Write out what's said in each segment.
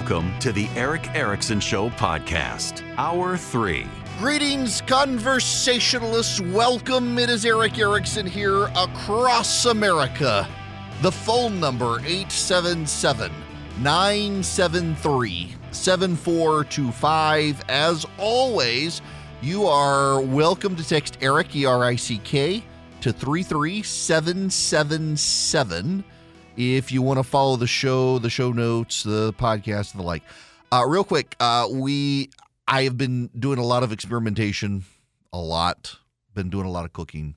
Welcome to the Erick Erickson Show podcast, Hour 3. Greetings, conversationalists. Welcome. It is Erick Erickson here across America. The phone number 877 973 7425. As always, you are welcome to text Erick, E R I C K, to 33777 if you want to follow the show, the show notes, the podcast, and the like. Uh, real quick, uh, we I have been doing a lot of experimentation, a lot. Been doing a lot of cooking.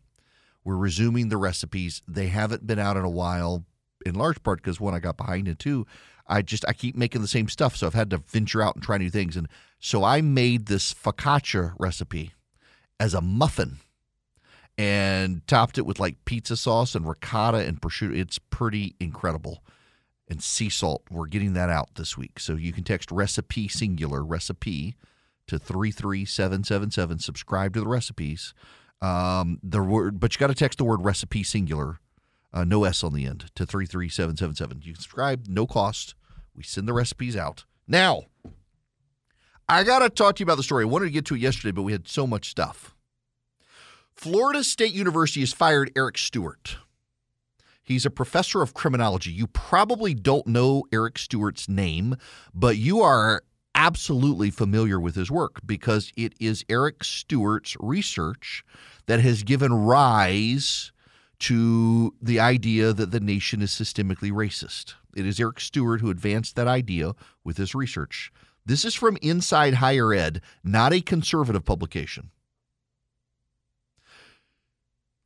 We're resuming the recipes. They haven't been out in a while, in large part because when I got behind it too, I just I keep making the same stuff, so I've had to venture out and try new things. And so I made this focaccia recipe as a muffin and topped it with like pizza sauce and ricotta and prosciutto. It's pretty incredible. And sea salt, we're getting that out this week. So you can text recipe singular recipe to 33777. Subscribe to the recipes. Um, the word, but you got to text the word recipe singular, uh, no S on the end, to 33777. You subscribe, no cost. We send the recipes out. Now, I got to talk to you about the story. I wanted to get to it yesterday, but we had so much stuff. Florida State University has fired Eric Stewart. He's a professor of criminology. You probably don't know Eric Stewart's name, but you are absolutely familiar with his work because it is Eric Stewart's research that has given rise to the idea that the nation is systemically racist. It is Eric Stewart who advanced that idea with his research. This is from Inside Higher Ed, not a conservative publication.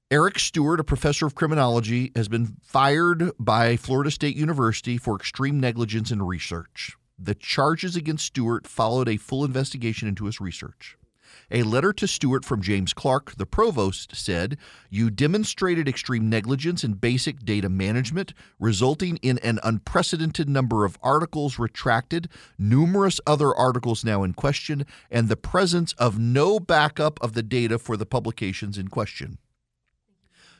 Eric Stewart, a professor of criminology, has been fired by Florida State University for extreme negligence in research. The charges against Stewart followed a full investigation into his research. A letter to Stewart from James Clark, the provost, said, You demonstrated extreme negligence in basic data management, resulting in an unprecedented number of articles retracted, numerous other articles now in question, and the presence of no backup of the data for the publications in question.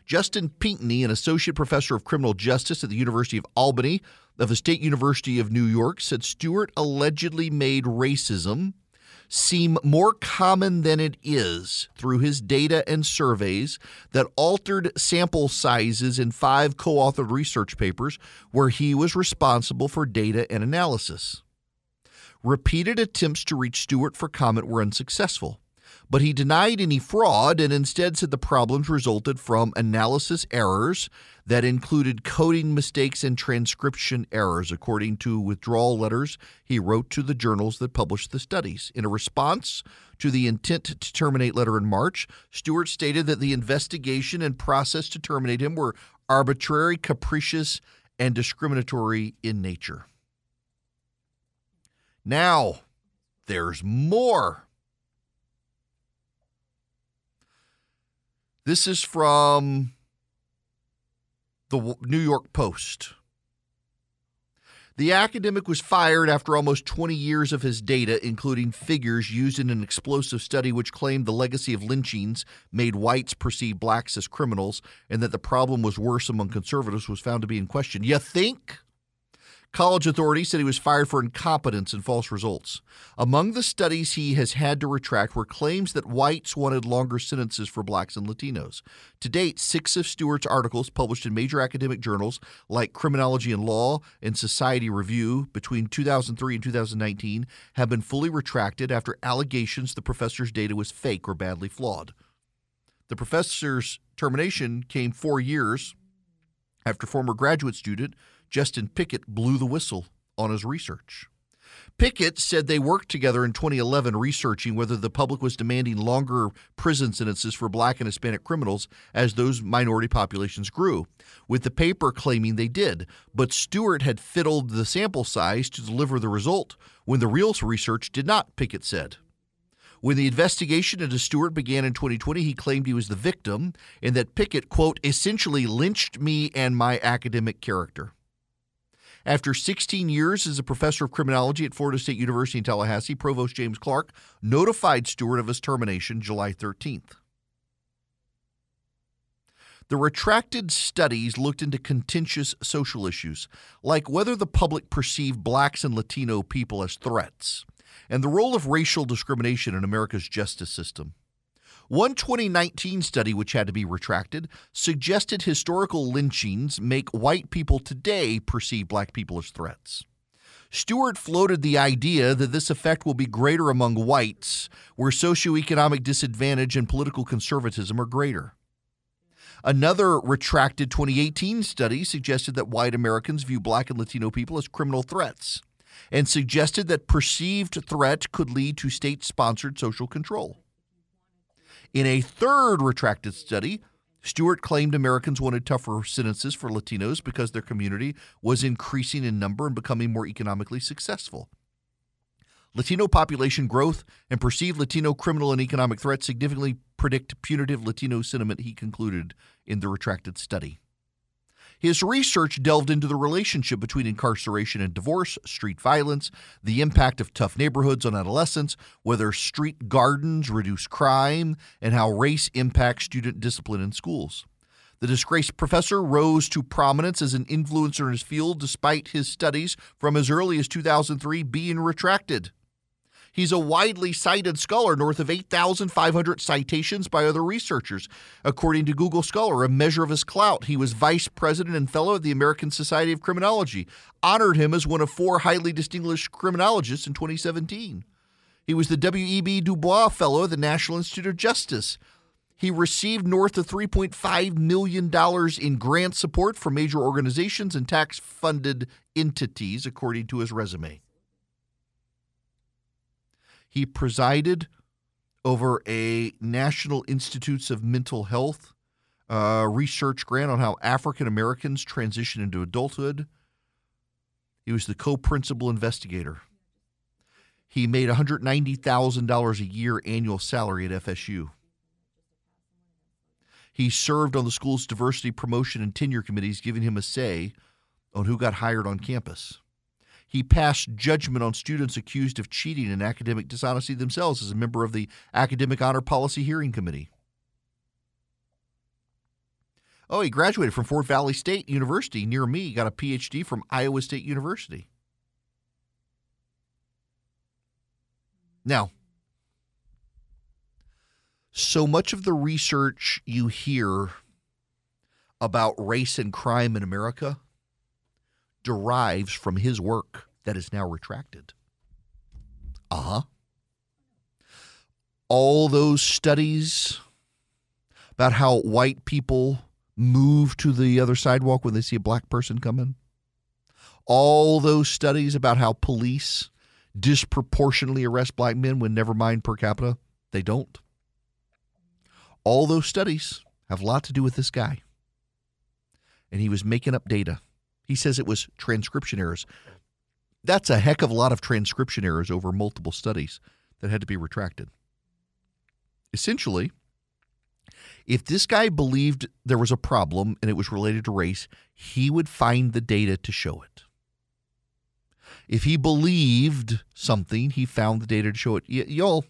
Justin Pickett, an associate professor of criminal justice at the University of Albany of the State University of New York, said Stewart allegedly made racism seem more common than it is through his data and surveys that altered sample sizes in five co authored research papers where he was responsible for data and analysis. Repeated attempts to reach Stewart for comment were unsuccessful but he denied any fraud and instead said the problems resulted from analysis errors that included coding mistakes and transcription errors, according to withdrawal letters he wrote to the journals that published the studies. In a response to the intent to terminate letter in March, Stewart stated that the investigation and process to terminate him were arbitrary, capricious, and discriminatory in nature. Now, there's more. This is from the New York Post. The academic was fired after almost 20 years of his data, including figures used in an explosive study which claimed the legacy of lynchings made whites perceive blacks as criminals and that the problem was worse among conservatives, was found to be in question. You think? College authorities said he was fired for incompetence and false results. Among the studies he has had to retract were claims that whites wanted longer sentences for blacks and Latinos. To date, six of Stewart's articles published in major academic journals like Criminology and Law and Society Review between 2003 and 2019 have been fully retracted after allegations the professor's data was fake or badly flawed. The professor's termination came four years after former graduate student Justin Pickett blew the whistle on his research. Pickett said they worked together in 2011 researching whether the public was demanding longer prison sentences for black and Hispanic criminals as those minority populations grew, with the paper claiming they did. But Stewart had fiddled the sample size to deliver the result when the real research did not, Pickett said. When the investigation into Stewart began in 2020, he claimed he was the victim and that Pickett, quote, essentially lynched me and my academic character. After 16 years as a professor of criminology at Florida State University in Tallahassee, Provost James Clark notified Stewart of his termination July 13th. The retracted studies looked into contentious social issues, like whether the public perceived blacks and Latino people as threats, and the role of racial discrimination in America's justice system. One 2019 study, which had to be retracted, suggested historical lynchings make white people today perceive black people as threats. Stewart floated the idea that this effect will be greater among whites, where socioeconomic disadvantage and political conservatism are greater. Another retracted 2018 study suggested that white Americans view black and Latino people as criminal threats and suggested that perceived threat could lead to state sponsored social control. In a third retracted study, Stewart claimed Americans wanted tougher sentences for Latinos because their community was increasing in number and becoming more economically successful. Latino population growth and perceived Latino criminal and economic threats significantly predict punitive Latino sentiment, he concluded in the retracted study. His research delved into the relationship between incarceration and divorce, street violence, the impact of tough neighborhoods on adolescents, whether street gardens reduce crime, and how race impacts student discipline in schools. The disgraced professor rose to prominence as an influencer in his field despite his studies from as early as 2003 being retracted. He's a widely cited scholar, north of 8,500 citations by other researchers. According to Google Scholar, a measure of his clout, he was vice president and fellow of the American Society of Criminology, honored him as one of four highly distinguished criminologists in 2017. He was the W.E.B. Du Bois Fellow of the National Institute of Justice. He received north of $3.5 million in grant support from major organizations and tax funded entities, according to his resume. He presided over a National Institutes of Mental Health uh, research grant on how African Americans transition into adulthood. He was the co principal investigator. He made $190,000 a year annual salary at FSU. He served on the school's diversity promotion and tenure committees, giving him a say on who got hired on campus. He passed judgment on students accused of cheating and academic dishonesty themselves as a member of the Academic Honor Policy Hearing Committee. Oh, he graduated from Fort Valley State University near me. He got a PhD from Iowa State University. Now, so much of the research you hear about race and crime in America derives from his work that is now retracted. Uh huh. All those studies about how white people move to the other sidewalk when they see a black person come in. All those studies about how police disproportionately arrest black men when never mind per capita, they don't. All those studies have a lot to do with this guy. And he was making up data. He says it was transcription errors. That's a heck of a lot of transcription errors over multiple studies that had to be retracted. Essentially, if this guy believed there was a problem and it was related to race, he would find the data to show it. If he believed something, he found the data to show it. Y'all,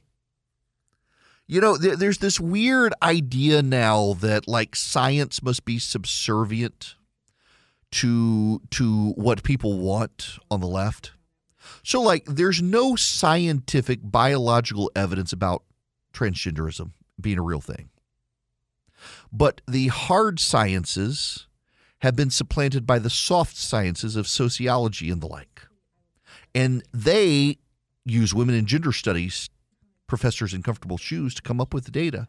you know, there's this weird idea now that like science must be subservient to to what people want on the left. So like there's no scientific biological evidence about transgenderism being a real thing. But the hard sciences have been supplanted by the soft sciences of sociology and the like. And they use women in gender studies professors in comfortable shoes to come up with the data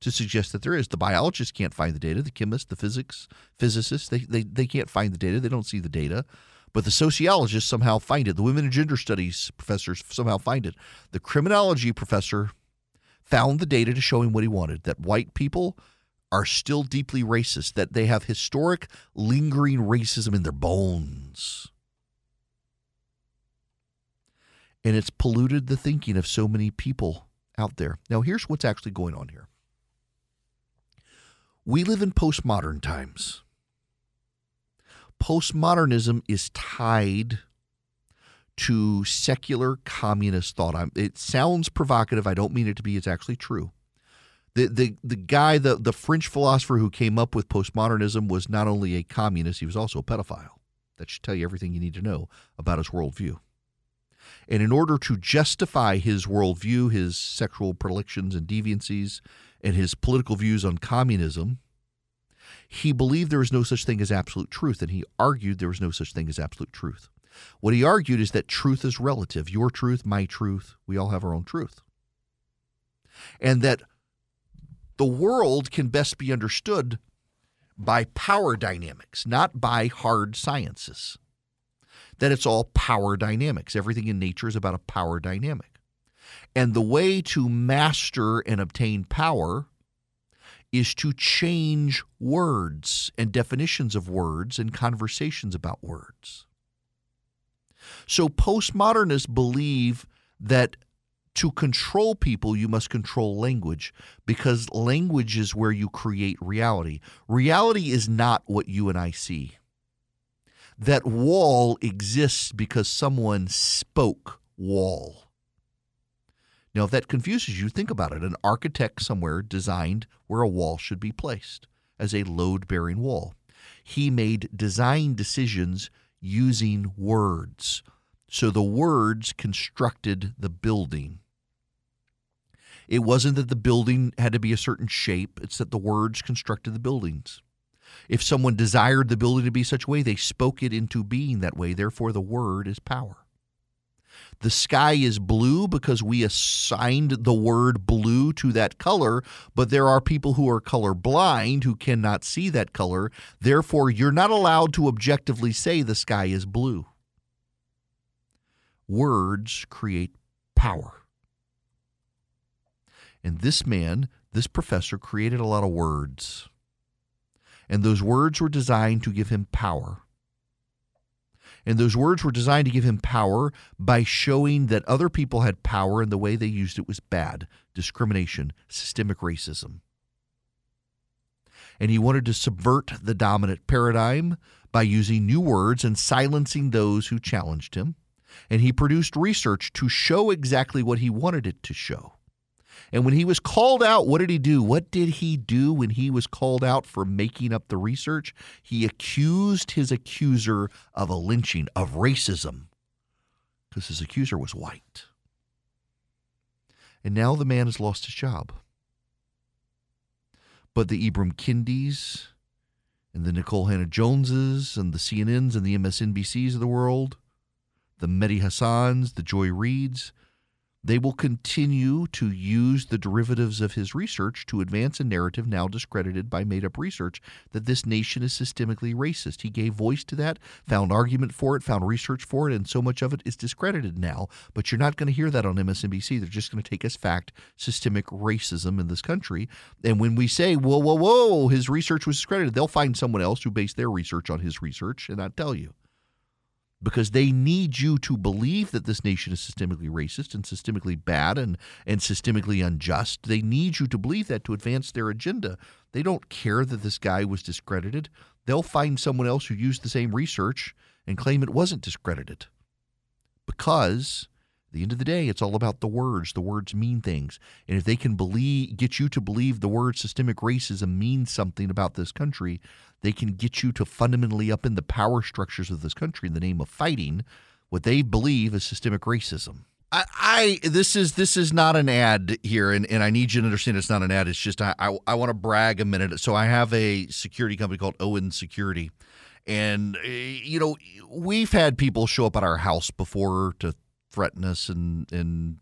to suggest that there is. The biologists can't find the data, the chemists, the physics, physicists, they, they, they can't find the data, they don't see the data. But the sociologists somehow find it. The women in gender studies professors somehow find it. The criminology professor found the data to show him what he wanted that white people are still deeply racist, that they have historic, lingering racism in their bones. And it's polluted the thinking of so many people out there. Now, here's what's actually going on here we live in postmodern times. Postmodernism is tied to secular communist thought. It sounds provocative. I don't mean it to be. It's actually true. The, the, the guy, the, the French philosopher who came up with postmodernism was not only a communist, he was also a pedophile. That should tell you everything you need to know about his worldview. And in order to justify his worldview, his sexual predilections and deviancies, and his political views on communism, he believed there was no such thing as absolute truth, and he argued there was no such thing as absolute truth. What he argued is that truth is relative your truth, my truth, we all have our own truth. And that the world can best be understood by power dynamics, not by hard sciences. That it's all power dynamics. Everything in nature is about a power dynamic. And the way to master and obtain power is to change words and definitions of words and conversations about words. So postmodernists believe that to control people, you must control language because language is where you create reality. Reality is not what you and I see. That wall exists because someone spoke wall. Now, if that confuses you, think about it. An architect somewhere designed where a wall should be placed as a load bearing wall. He made design decisions using words. So the words constructed the building. It wasn't that the building had to be a certain shape, it's that the words constructed the buildings. If someone desired the building to be such a way, they spoke it into being that way. Therefore, the word is power. The sky is blue because we assigned the word blue to that color, but there are people who are color blind who cannot see that color. Therefore, you're not allowed to objectively say the sky is blue. Words create power. And this man, this professor, created a lot of words. And those words were designed to give him power. And those words were designed to give him power by showing that other people had power and the way they used it was bad discrimination, systemic racism. And he wanted to subvert the dominant paradigm by using new words and silencing those who challenged him. And he produced research to show exactly what he wanted it to show. And when he was called out, what did he do? What did he do when he was called out for making up the research? He accused his accuser of a lynching, of racism, because his accuser was white. And now the man has lost his job. But the Ibram Kendis and the Nikole Hannah Joneses and the CNNs and the MSNBCs of the world, the Mehdi Hassans, the Joy Reids, they will continue to use the derivatives of his research to advance a narrative now discredited by made up research that this nation is systemically racist. He gave voice to that, found argument for it, found research for it, and so much of it is discredited now. But you're not going to hear that on MSNBC. They're just going to take as fact systemic racism in this country. And when we say, whoa, whoa, whoa, his research was discredited, they'll find someone else who based their research on his research and not tell you because they need you to believe that this nation is systemically racist and systemically bad and, and systemically unjust. They need you to believe that to advance their agenda. They don't care that this guy was discredited. They'll find someone else who used the same research and claim it wasn't discredited because At the end of the day, it's all about the words. The words mean things. And if they can believe get you to believe the word systemic racism means something about this country, they can get you to fundamentally up in the power structures of this country in the name of fighting what they believe is systemic racism. I, I this is this is not an ad here, and, and I need you to understand it's not an ad. It's just I I, I want to brag a minute. So I have a security company called Owen Security, and eh, you know we've had people show up at our house before to threaten us and and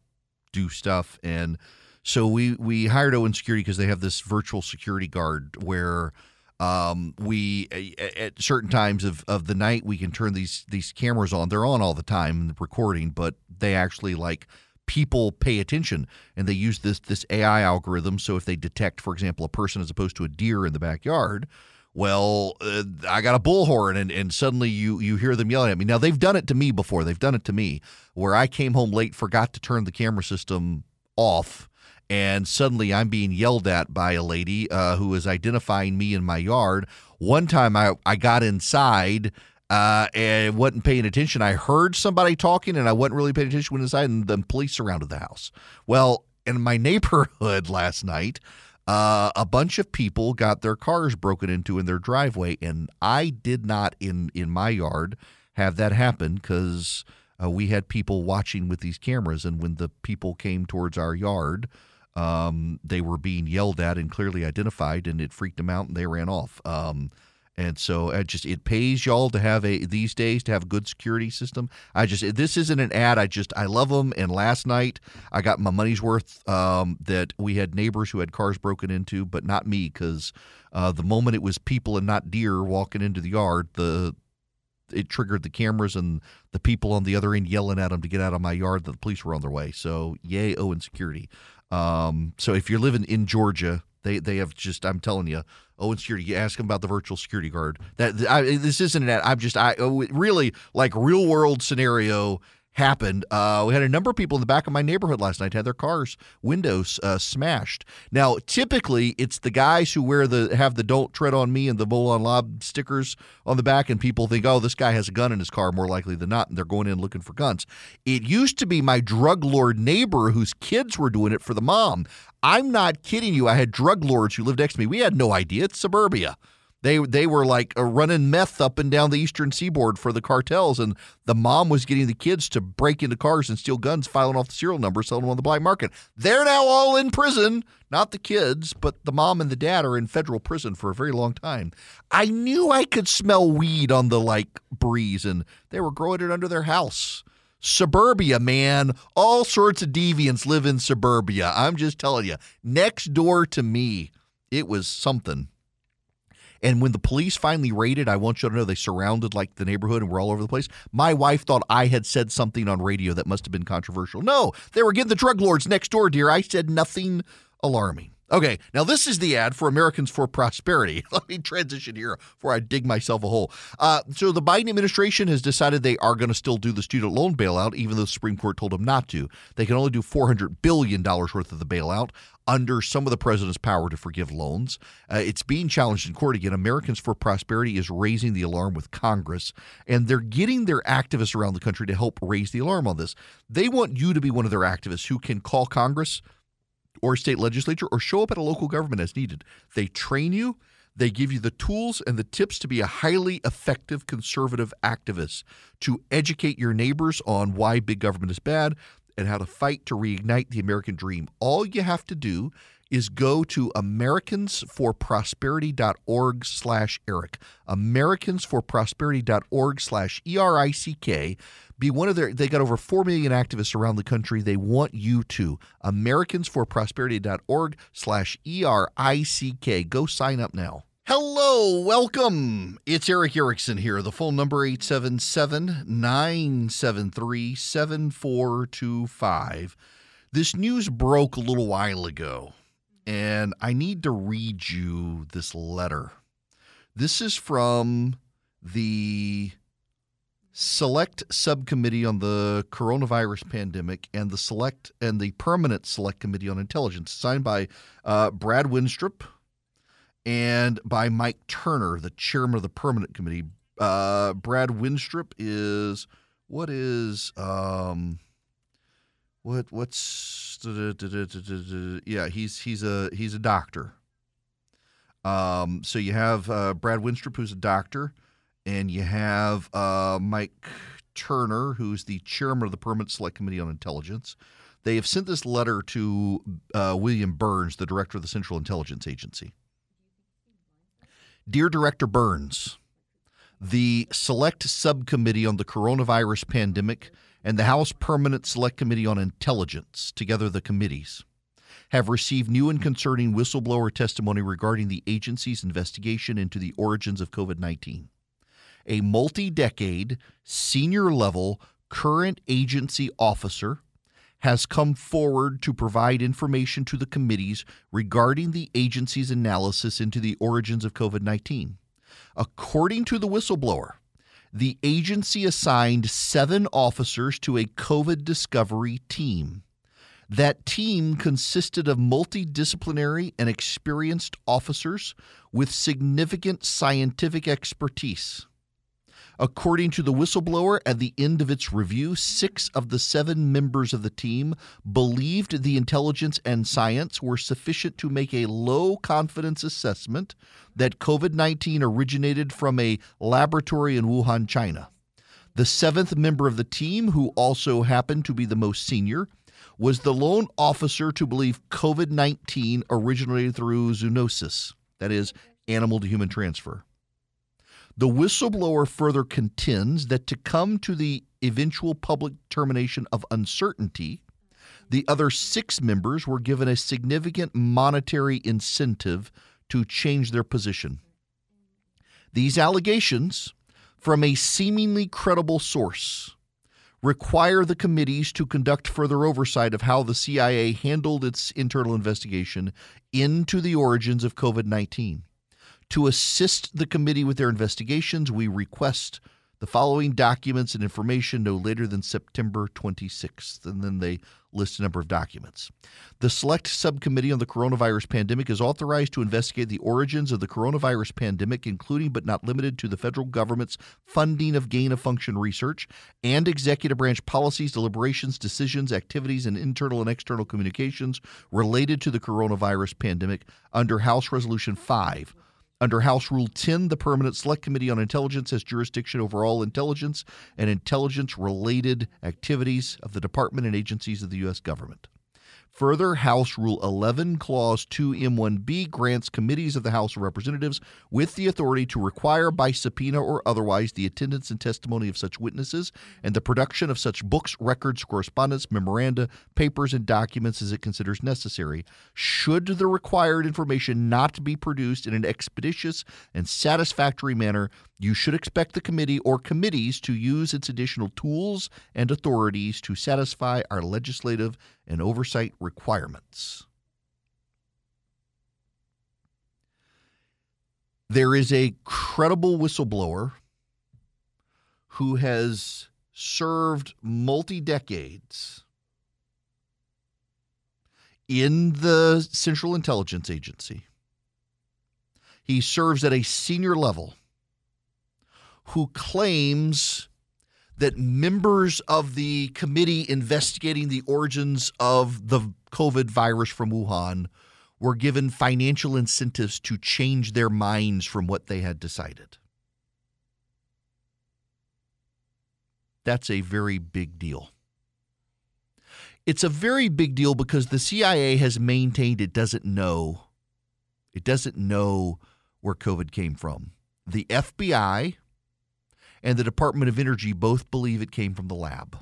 do stuff, and so we we hired Owen Security because they have this virtual security guard where um, we at certain times of, of the night we can turn these these cameras on. They're on all the time the recording, but they actually like people pay attention and they use this this AI algorithm. So if they detect, for example, a person as opposed to a deer in the backyard, well, uh, I got a bullhorn, and, and suddenly you you hear them yelling at me. Now they've done it to me before. They've done it to me where I came home late, forgot to turn the camera system off and suddenly I'm being yelled at by a lady uh, who is identifying me in my yard. One time I, I got inside uh, and wasn't paying attention. I heard somebody talking and I wasn't really paying attention when inside, and the police surrounded the house. Well, in my neighborhood last night, uh, a bunch of people got their cars broken into in their driveway, and I did not in in my yard have that happen because uh, we had people watching with these cameras, and when the people came towards our yard, um, they were being yelled at and clearly identified, and it freaked them out, and they ran off. Um, and so it just it pays y'all to have a these days to have a good security system. I just this isn't an ad. I just I love them. And last night I got my money's worth. Um, that we had neighbors who had cars broken into, but not me because uh, the moment it was people and not deer walking into the yard, the it triggered the cameras and the people on the other end yelling at them to get out of my yard that the police were on their way. So yay, Owen Security. Um, so if you're living in Georgia, they they have just I'm telling you, Owen Security. You ask them about the virtual security guard. That I, this isn't an. ad. I'm just I oh, really like real world scenario happened. Uh, we had a number of people in the back of my neighborhood last night had their cars windows uh, smashed. Now, typically, it's the guys who wear the have the "Don't tread on me" and the "Molon Labe" stickers on the back, and people think, "Oh, this guy has a gun in his car." More likely than not, and they're going in looking for guns. It used to be my drug lord neighbor whose kids were doing it for the mom. I'm not kidding you. I had drug lords who lived next to me. We had no idea. It's suburbia. They they were like running meth up and down the eastern seaboard for the cartels, and the mom was getting the kids to break into cars and steal guns, filing off the serial number, selling them on the black market. They're now all in prison. Not the kids, but the mom and the dad are in federal prison for a very long time. I knew I could smell weed on the like breeze, and they were growing it under their house. Suburbia, man. All sorts of deviants live in suburbia. I'm just telling you. Next door to me, it was something. And when the police finally raided, I want you to know they surrounded like the neighborhood and were all over the place. My wife thought I had said something on radio that must have been controversial. No, they were getting the drug lords next door, dear. I said nothing alarming. Okay, now this is the ad for Americans for Prosperity. Let me transition here before I dig myself a hole. Uh, so the Biden administration has decided they are going to still do the student loan bailout, even though the Supreme Court told them not to. They can only do $400 billion worth of the bailout under some of the president's power to forgive loans. Uh, it's being challenged in court again. Americans for Prosperity is raising the alarm with Congress, and they're getting their activists around the country to help raise the alarm on this. They want you to be one of their activists who can call Congress or state legislature or show up at a local government as needed. They train you, they give you the tools and the tips to be a highly effective conservative activist, to educate your neighbors on why big government is bad and how to fight to reignite the American dream. All you have to do is go to americansforprosperity.org slash erick americansforprosperity.org slash e-r-i-c-k be one of their they got over 4 million activists around the country. They want you to. Americansforprosperity.org slash e-r-i-c-k go sign up now. Hello, welcome. It's Erick Erickson here. The phone number 877-973-7425. This news broke a little while ago, and I need to read you this letter. This is from the select subcommittee on the coronavirus pandemic and the select and the permanent select committee on intelligence, signed by uh, Brad Wenstrup and by Mike Turner, the chairman of the permanent committee. Uh, Brad Wenstrup is what is um, what what's yeah he's he's a he's a doctor. Um, so you have uh, Brad Wenstrup, who's a doctor, and you have uh, Mike Turner, who's the chairman of the Permanent Select Committee on Intelligence. They have sent this letter to uh, William Burns, the director of the Central Intelligence Agency. Dear Director Burns, the Select Subcommittee on the Coronavirus Pandemic and the House Permanent Select Committee on Intelligence, together the committees, have received new and concerning whistleblower testimony regarding the agency's investigation into the origins of COVID 19. A multi decade, senior level, current agency officer has come forward to provide information to the committees regarding the agency's analysis into the origins of COVID 19. According to the whistleblower, the agency assigned seven officers to a COVID discovery team. That team consisted of multidisciplinary and experienced officers with significant scientific expertise. According to the whistleblower, at the end of its review, six of the seven members of the team believed the intelligence and science were sufficient to make a low confidence assessment that COVID 19 originated from a laboratory in Wuhan, China. The seventh member of the team, who also happened to be the most senior, was the lone officer to believe COVID 19 originated through zoonosis, that is, animal to human transfer. The whistleblower further contends that to come to the eventual public termination of uncertainty, the other six members were given a significant monetary incentive to change their position. These allegations, from a seemingly credible source, require the committees to conduct further oversight of how the CIA handled its internal investigation into the origins of COVID 19. To assist the committee with their investigations, we request the following documents and information no later than September 26th. And then they list a number of documents. The Select Subcommittee on the Coronavirus Pandemic is authorized to investigate the origins of the coronavirus pandemic, including but not limited to the federal government's funding of gain of function research and executive branch policies, deliberations, decisions, activities, and internal and external communications related to the coronavirus pandemic under House Resolution 5 under House Rule 10, the Permanent Select Committee on Intelligence has jurisdiction over all intelligence and intelligence related activities of the department and agencies of the U.S. government. Further, House Rule 11, Clause 2M1B grants committees of the House of Representatives with the authority to require by subpoena or otherwise the attendance and testimony of such witnesses and the production of such books, records, correspondence, memoranda, papers, and documents as it considers necessary. Should the required information not be produced in an expeditious and satisfactory manner, you should expect the committee or committees to use its additional tools and authorities to satisfy our legislative and oversight requirements. There is a credible whistleblower who has served multi decades in the Central Intelligence Agency. He serves at a senior level who claims that members of the committee investigating the origins of the COVID virus from Wuhan were given financial incentives to change their minds from what they had decided. That's a very big deal. It's a very big deal because the CIA has maintained it doesn't know. It doesn't know where COVID came from. The FBI and the Department of Energy both believe it came from the lab.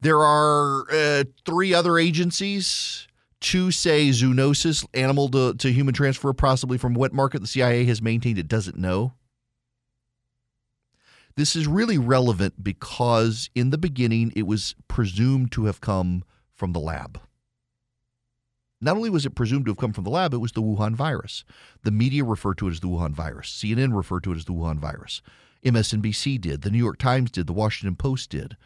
There are uh, three other agencies. Two say zoonosis, animal to, to human transfer, possibly from wet market. The CIA has maintained it doesn't know. This is really relevant because in the beginning it was presumed to have come from the lab. Not only was it presumed to have come from the lab, it was the Wuhan virus. The media referred to it as the Wuhan virus. CNN referred to it as the Wuhan virus. MSNBC did, the New York Times did, the Washington Post did.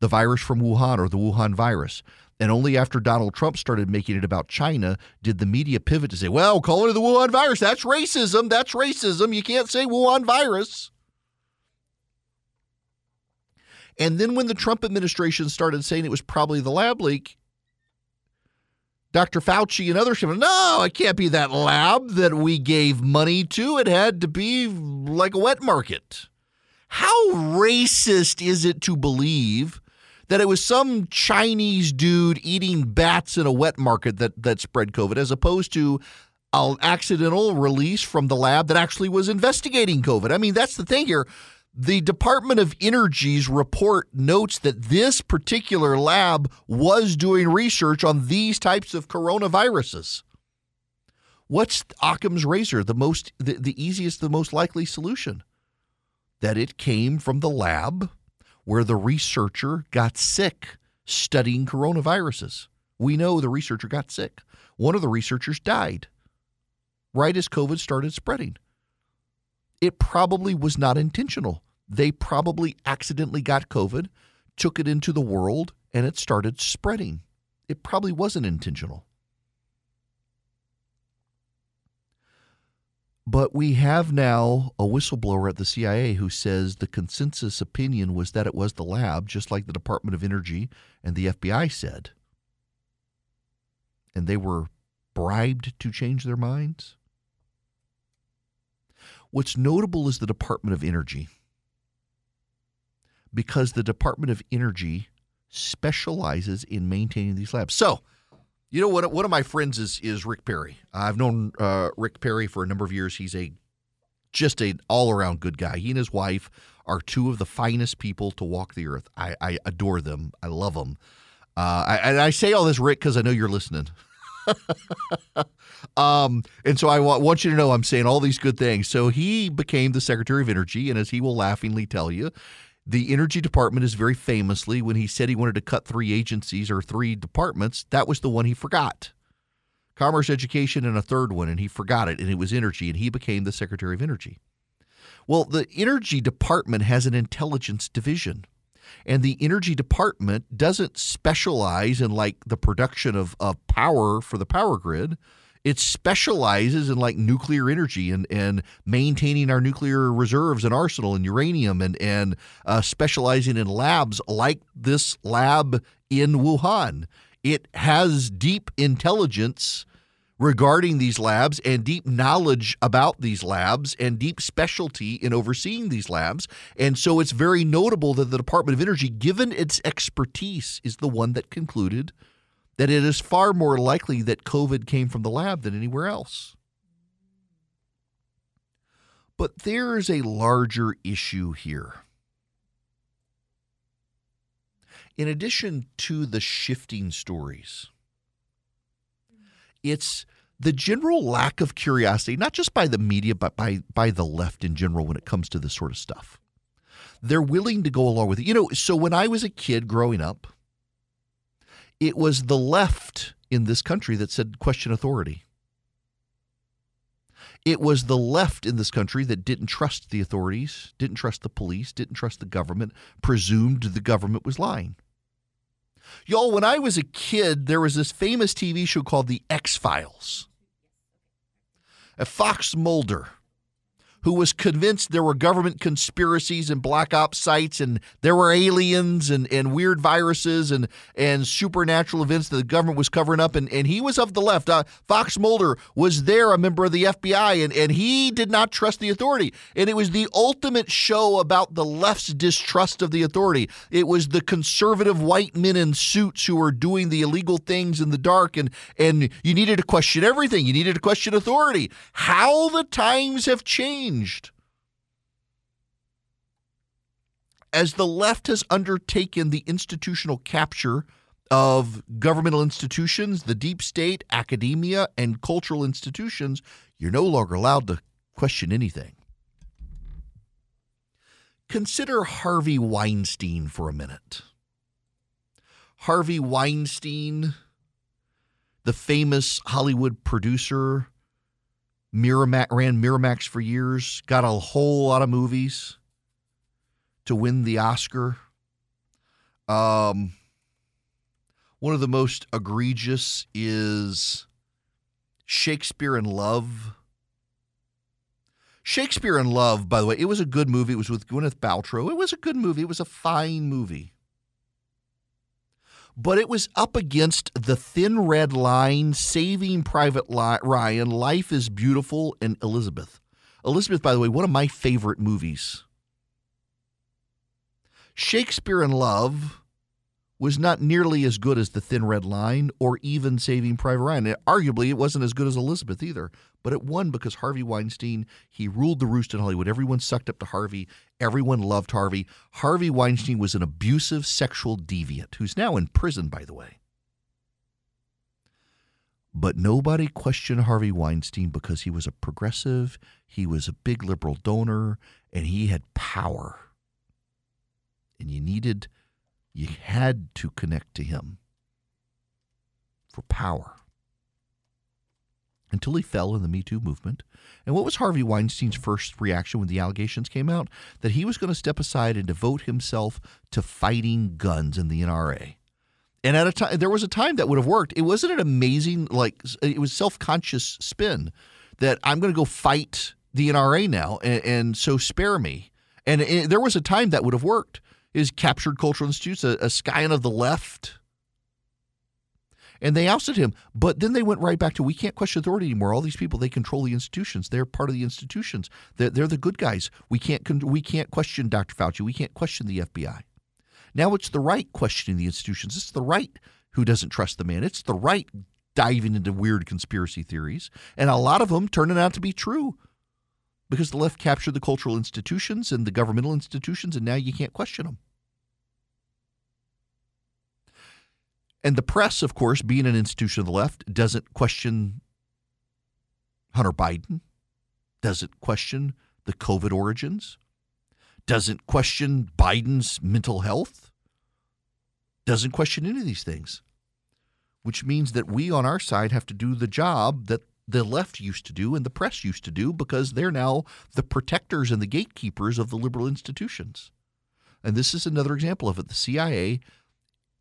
The virus from Wuhan or the Wuhan virus. And only after Donald Trump started making it about China did the media pivot to say, well, call it the Wuhan virus. That's racism. That's racism. You can't say Wuhan virus. And then when the Trump administration started saying it was probably the lab leak, Dr. Fauci and others no, it can't be that lab that we gave money to. It had to be like a wet market. How racist is it to believe that it was some Chinese dude eating bats in a wet market that, that spread COVID, as opposed to an accidental release from the lab that actually was investigating COVID? I mean, that's the thing here. The Department of Energy's report notes that this particular lab was doing research on these types of coronaviruses. What's Occam's razor? The most, the, the easiest, the most likely solution that it came from the lab where the researcher got sick studying coronaviruses. We know the researcher got sick. One of the researchers died right as COVID started spreading it probably was not intentional. They probably accidentally got COVID, took it into the world, and it started spreading. It probably wasn't intentional. But we have now a whistleblower at the CIA who says the consensus opinion was that it was the lab, just like the Department of Energy and the FBI said. And they were bribed to change their minds. What's notable is the Department of Energy, because the Department of Energy specializes in maintaining these labs. So, you know what? One of my friends is is Rick Perry. I've known uh, Rick Perry for a number of years. He's a just an all around good guy. He and his wife are two of the finest people to walk the earth. I, I adore them. I love them. Uh, I, and I say all this, Rick, because I know you're listening. um, and so I want you to know I'm saying all these good things. So he became the Secretary of Energy, and as he will laughingly tell you, the Energy Department is very famously when he said he wanted to cut three agencies or three departments, that was the one he forgot. Commerce, Education, and a third one, and he forgot it, and it was Energy, and he became the Secretary of Energy. Well, the Energy Department has an intelligence division. And the energy department doesn't specialize in like the production of, of power for the power grid. It specializes in like nuclear energy and, and maintaining our nuclear reserves and arsenal and uranium and, and uh, specializing in labs like this lab in Wuhan. It has deep intelligence regarding these labs and deep knowledge about these labs and deep specialty in overseeing these labs. And so it's very notable that the Department of Energy, given its expertise, is the one that concluded that it is far more likely that COVID came from the lab than anywhere else. But there is a larger issue here. In addition to the shifting stories, it's the general lack of curiosity, not just by the media, but by, by the left in general when it comes to this sort of stuff. They're willing to go along with it. You know, so when I was a kid growing up, it was the left in this country that said question authority. It was the left in this country that didn't trust the authorities, didn't trust the police, didn't trust the government, presumed the government was lying. Y'all, when I was a kid, there was this famous TV show called The X Files. A fox Mulder who was convinced there were government conspiracies and black ops sites and there were aliens and, and weird viruses and, and supernatural events that the government was covering up. And, and he was of the left. Uh, Fox Mulder was there, a member of the FBI, and, and he did not trust the authority. And it was the ultimate show about the left's distrust of the authority. It was the conservative white men in suits who were doing the illegal things in the dark, and, and you needed to question everything. You needed to question authority. How the times have changed changed. As the left has undertaken the institutional capture of governmental institutions, the deep state, academia, and cultural institutions, you're no longer allowed to question anything. Consider Harvey Weinstein for a minute. Harvey Weinstein, the famous Hollywood producer Miramax ran Miramax for years, got a whole lot of movies to win the Oscar. Um, one of the most egregious is Shakespeare in Love. Shakespeare in Love, by the way, it was a good movie. It was with Gwyneth Paltrow. It was a good movie. It was a fine movie. But it was up against The Thin Red Line, Saving Private Ryan, Life is Beautiful, and Elizabeth. Elizabeth, by the way, one of my favorite movies. Shakespeare in Love was not nearly as good as The Thin Red Line or even Saving Private Ryan. Arguably, it wasn't as good as Elizabeth either. But it won because Harvey Weinstein, he ruled the roost in Hollywood. Everyone sucked up to Harvey. Everyone loved Harvey. Harvey Weinstein was an abusive sexual deviant who's now in prison, by the way. But nobody questioned Harvey Weinstein because he was a progressive, he was a big liberal donor, and he had power. And you needed you had to connect to him for power until he fell in the Me Too movement. And what was Harvey Weinstein's first reaction when the allegations came out? That he was going to step aside and devote himself to fighting guns in the NRA. And at a time, there was a time that would have worked. It wasn't an amazing, like, it was self conscious spin that I'm going to go fight the NRA now, and, and so spare me. And it, there was a time that would have worked is captured cultural institutes, a, a scion of the left. And they ousted him. But then they went right back to we can't question authority anymore. All these people, they control the institutions. They're part of the institutions. They're, they're the good guys. We can't, we can't question Dr. Fauci. We can't question the FBI. Now it's the right questioning the institutions. It's the right who doesn't trust the man. It's the right diving into weird conspiracy theories. And a lot of them turning out to be true because the left captured the cultural institutions and the governmental institutions, and now you can't question them. And the press, of course, being an institution of the left, doesn't question Hunter Biden, doesn't question the COVID origins, doesn't question Biden's mental health, doesn't question any of these things, which means that we on our side have to do the job that the left used to do and the press used to do because they're now the protectors and the gatekeepers of the liberal institutions. And this is another example of it. The CIA,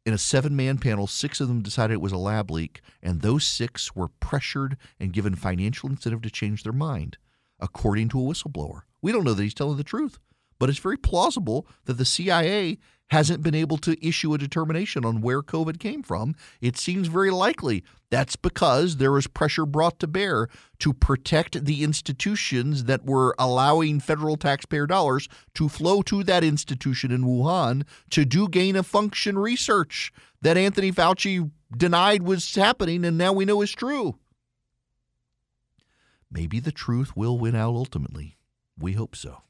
in a seven man panel, six of them decided it was a lab leak, and those six were pressured and given financial incentive to change their mind, according to a whistleblower. We don't know that he's telling the truth, but it's very plausible that the CIA hasn't been able to issue a determination on where COVID came from. It seems very likely that's because there was pressure brought to bear to protect the institutions that were allowing federal taxpayer dollars to flow to that institution in Wuhan to do gain of function research that Anthony Fauci denied was happening and now we know is true. Maybe the truth will win out ultimately. We hope so.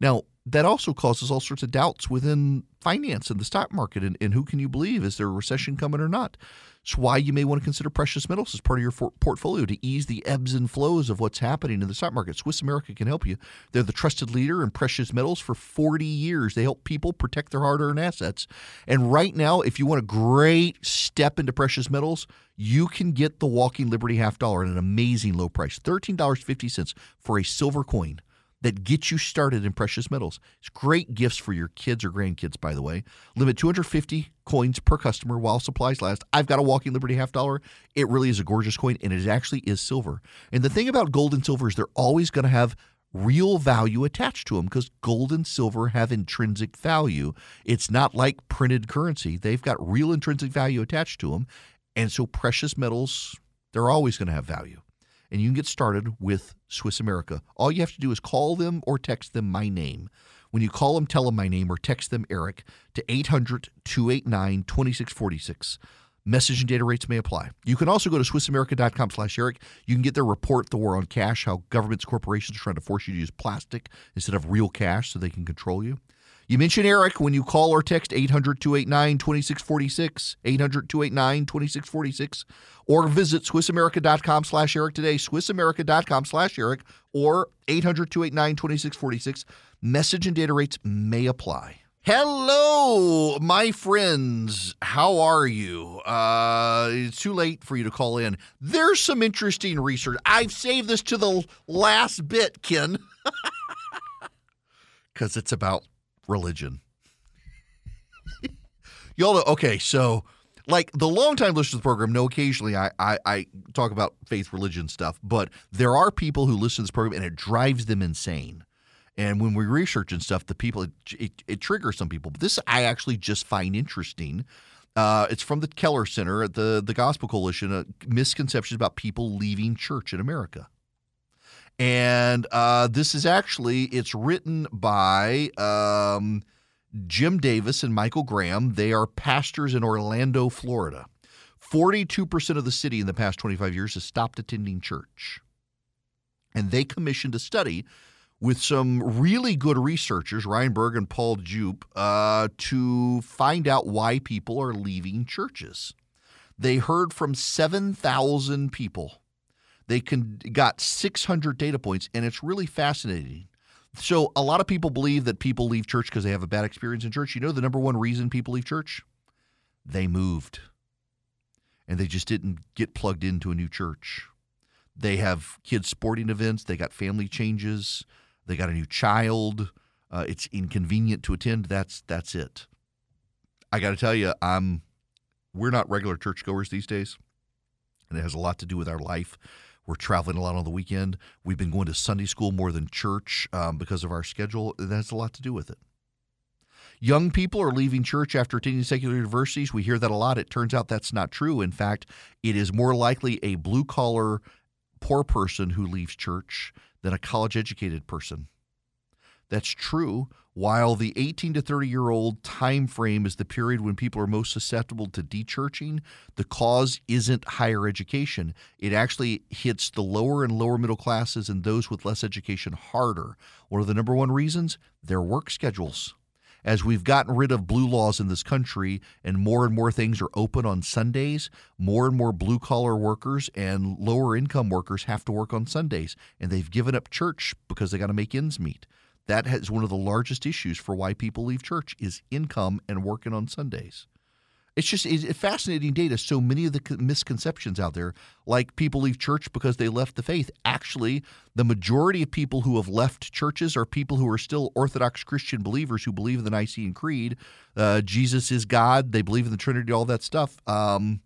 Now, that also causes all sorts of doubts within finance and the stock market and, and who can you believe? Is there a recession coming or not? It's why you may want to consider precious metals as part of your for- portfolio to ease the ebbs and flows of what's happening in the stock market. Swiss America can help you. They're the trusted leader in precious metals for 40 years. They help people protect their hard earned assets. And right now, if you want a great step into precious metals, you can get the Walking Liberty half dollar at an amazing low price $13.50 for a silver coin that gets you started in precious metals. It's great gifts for your kids or grandkids, by the way. Limit 250 coins per customer while supplies last. I've got a Walking Liberty half dollar. It really is a gorgeous coin, and it actually is silver. And the thing about gold and silver is they're always going to have real value attached to them because gold and silver have intrinsic value. It's not like printed currency, they've got real intrinsic value attached to them. And so precious metals, they're always going to have value and you can get started with Swiss America. All you have to do is call them or text them my name. When you call them, tell them my name or text them Erick to 800 289 2646. Message and data rates may apply. You can also go to SwissAmerica.com slash Erick. You can get their report, The War on Cash, how governments, corporations are trying to force you to use plastic instead of real cash so they can control you. You mention Erick when you call or text 800 289 2646, 800 289 2646, or visit SwissAmerica.com slash Erick today, SwissAmerica.com slash Erick, or 800 289 2646. Message and data rates may apply. Hello, my friends. How are you? Uh, it's too late for you to call in. There's some interesting research. I've saved this to the last bit, Ken, because it's about religion. Y'all know, okay, so like the longtime listeners to the program know occasionally I, I, I talk about faith religion stuff, but there are people who listen to this program and it drives them insane. And when we research and stuff, the people it, it, it triggers some people. But this I actually just find interesting. Uh, it's from the Keller Center at the the Gospel Coalition. Uh, misconceptions about people leaving church in America. And uh, this is actually it's written by um, Jim Davis and Michael Graham. They are pastors in Orlando, Florida. 42% of the city in the past 25 years has stopped attending church. And they commissioned a study with some really good researchers, Ryan Burge and Paul Djupe, uh, to find out why people are leaving churches. They heard from 7,000 people. They can, got 600 data points, and it's really fascinating. So, a lot of people believe that people leave church because they have a bad experience in church. You know, the number one reason people leave church? They moved and they just didn't get plugged into a new church. They have kids' sporting events, they got family changes, they got a new child. Uh, it's inconvenient to attend. That's that's it. I got to tell you, I'm we're not regular churchgoers these days, and it has a lot to do with our life. We're traveling a lot on the weekend. We've been going to Sunday school more than church um, because of our schedule. That has a lot to do with it. Young people are leaving church after attending secular universities. We hear that a lot. It turns out that's not true. In fact, it is more likely a blue collar poor person who leaves church than a college educated person. That's true. While the 18 to 30 year old time frame is the period when people are most susceptible to dechurching, the cause isn't higher education. It actually hits the lower and lower middle classes and those with less education harder. One of the number one reasons? Their work schedules as we've gotten rid of blue laws in this country and more and more things are open on Sundays, more and more blue collar workers and lower income workers have to work on Sundays. And they've given up church because they got to make ends meet. That is one of the largest issues for why people leave church is income and working on Sundays it's just it's fascinating data. So many of the misconceptions out there, like people leave church because they left the faith. Actually, the majority of people who have left churches are people who are still Orthodox Christian believers who believe in the Nicene Creed. Uh, Jesus is God. They believe in the Trinity, all that stuff. Um,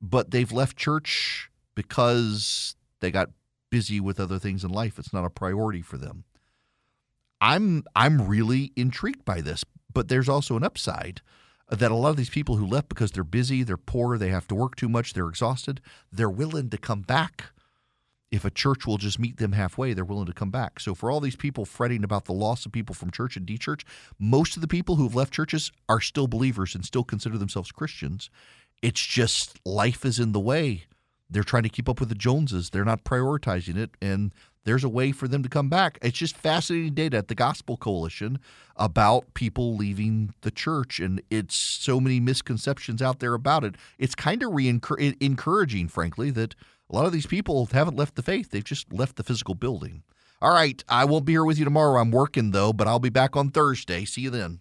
but they've left church because they got busy with other things in life. It's not a priority for them. I'm I'm really intrigued by this, but there's also an upside that a lot of these people who left because they're busy, they're poor, they have to work too much, they're exhausted, they're willing to come back. If a church will just meet them halfway, they're willing to come back. So, for all these people fretting about the loss of people from church and de-church, most of the people who've left churches are still believers and still consider themselves Christians. It's just life is in the way. They're trying to keep up with the Joneses. They're not prioritizing it, and there's a way for them to come back. It's just fascinating data at the Gospel Coalition about people leaving the church, and it's so many misconceptions out there about it. It's kind of encouraging, frankly, that a lot of these people haven't left the faith, they've just left the physical building. All right, I won't be here with you tomorrow. I'm working, though, but I'll be back on Thursday. See you then.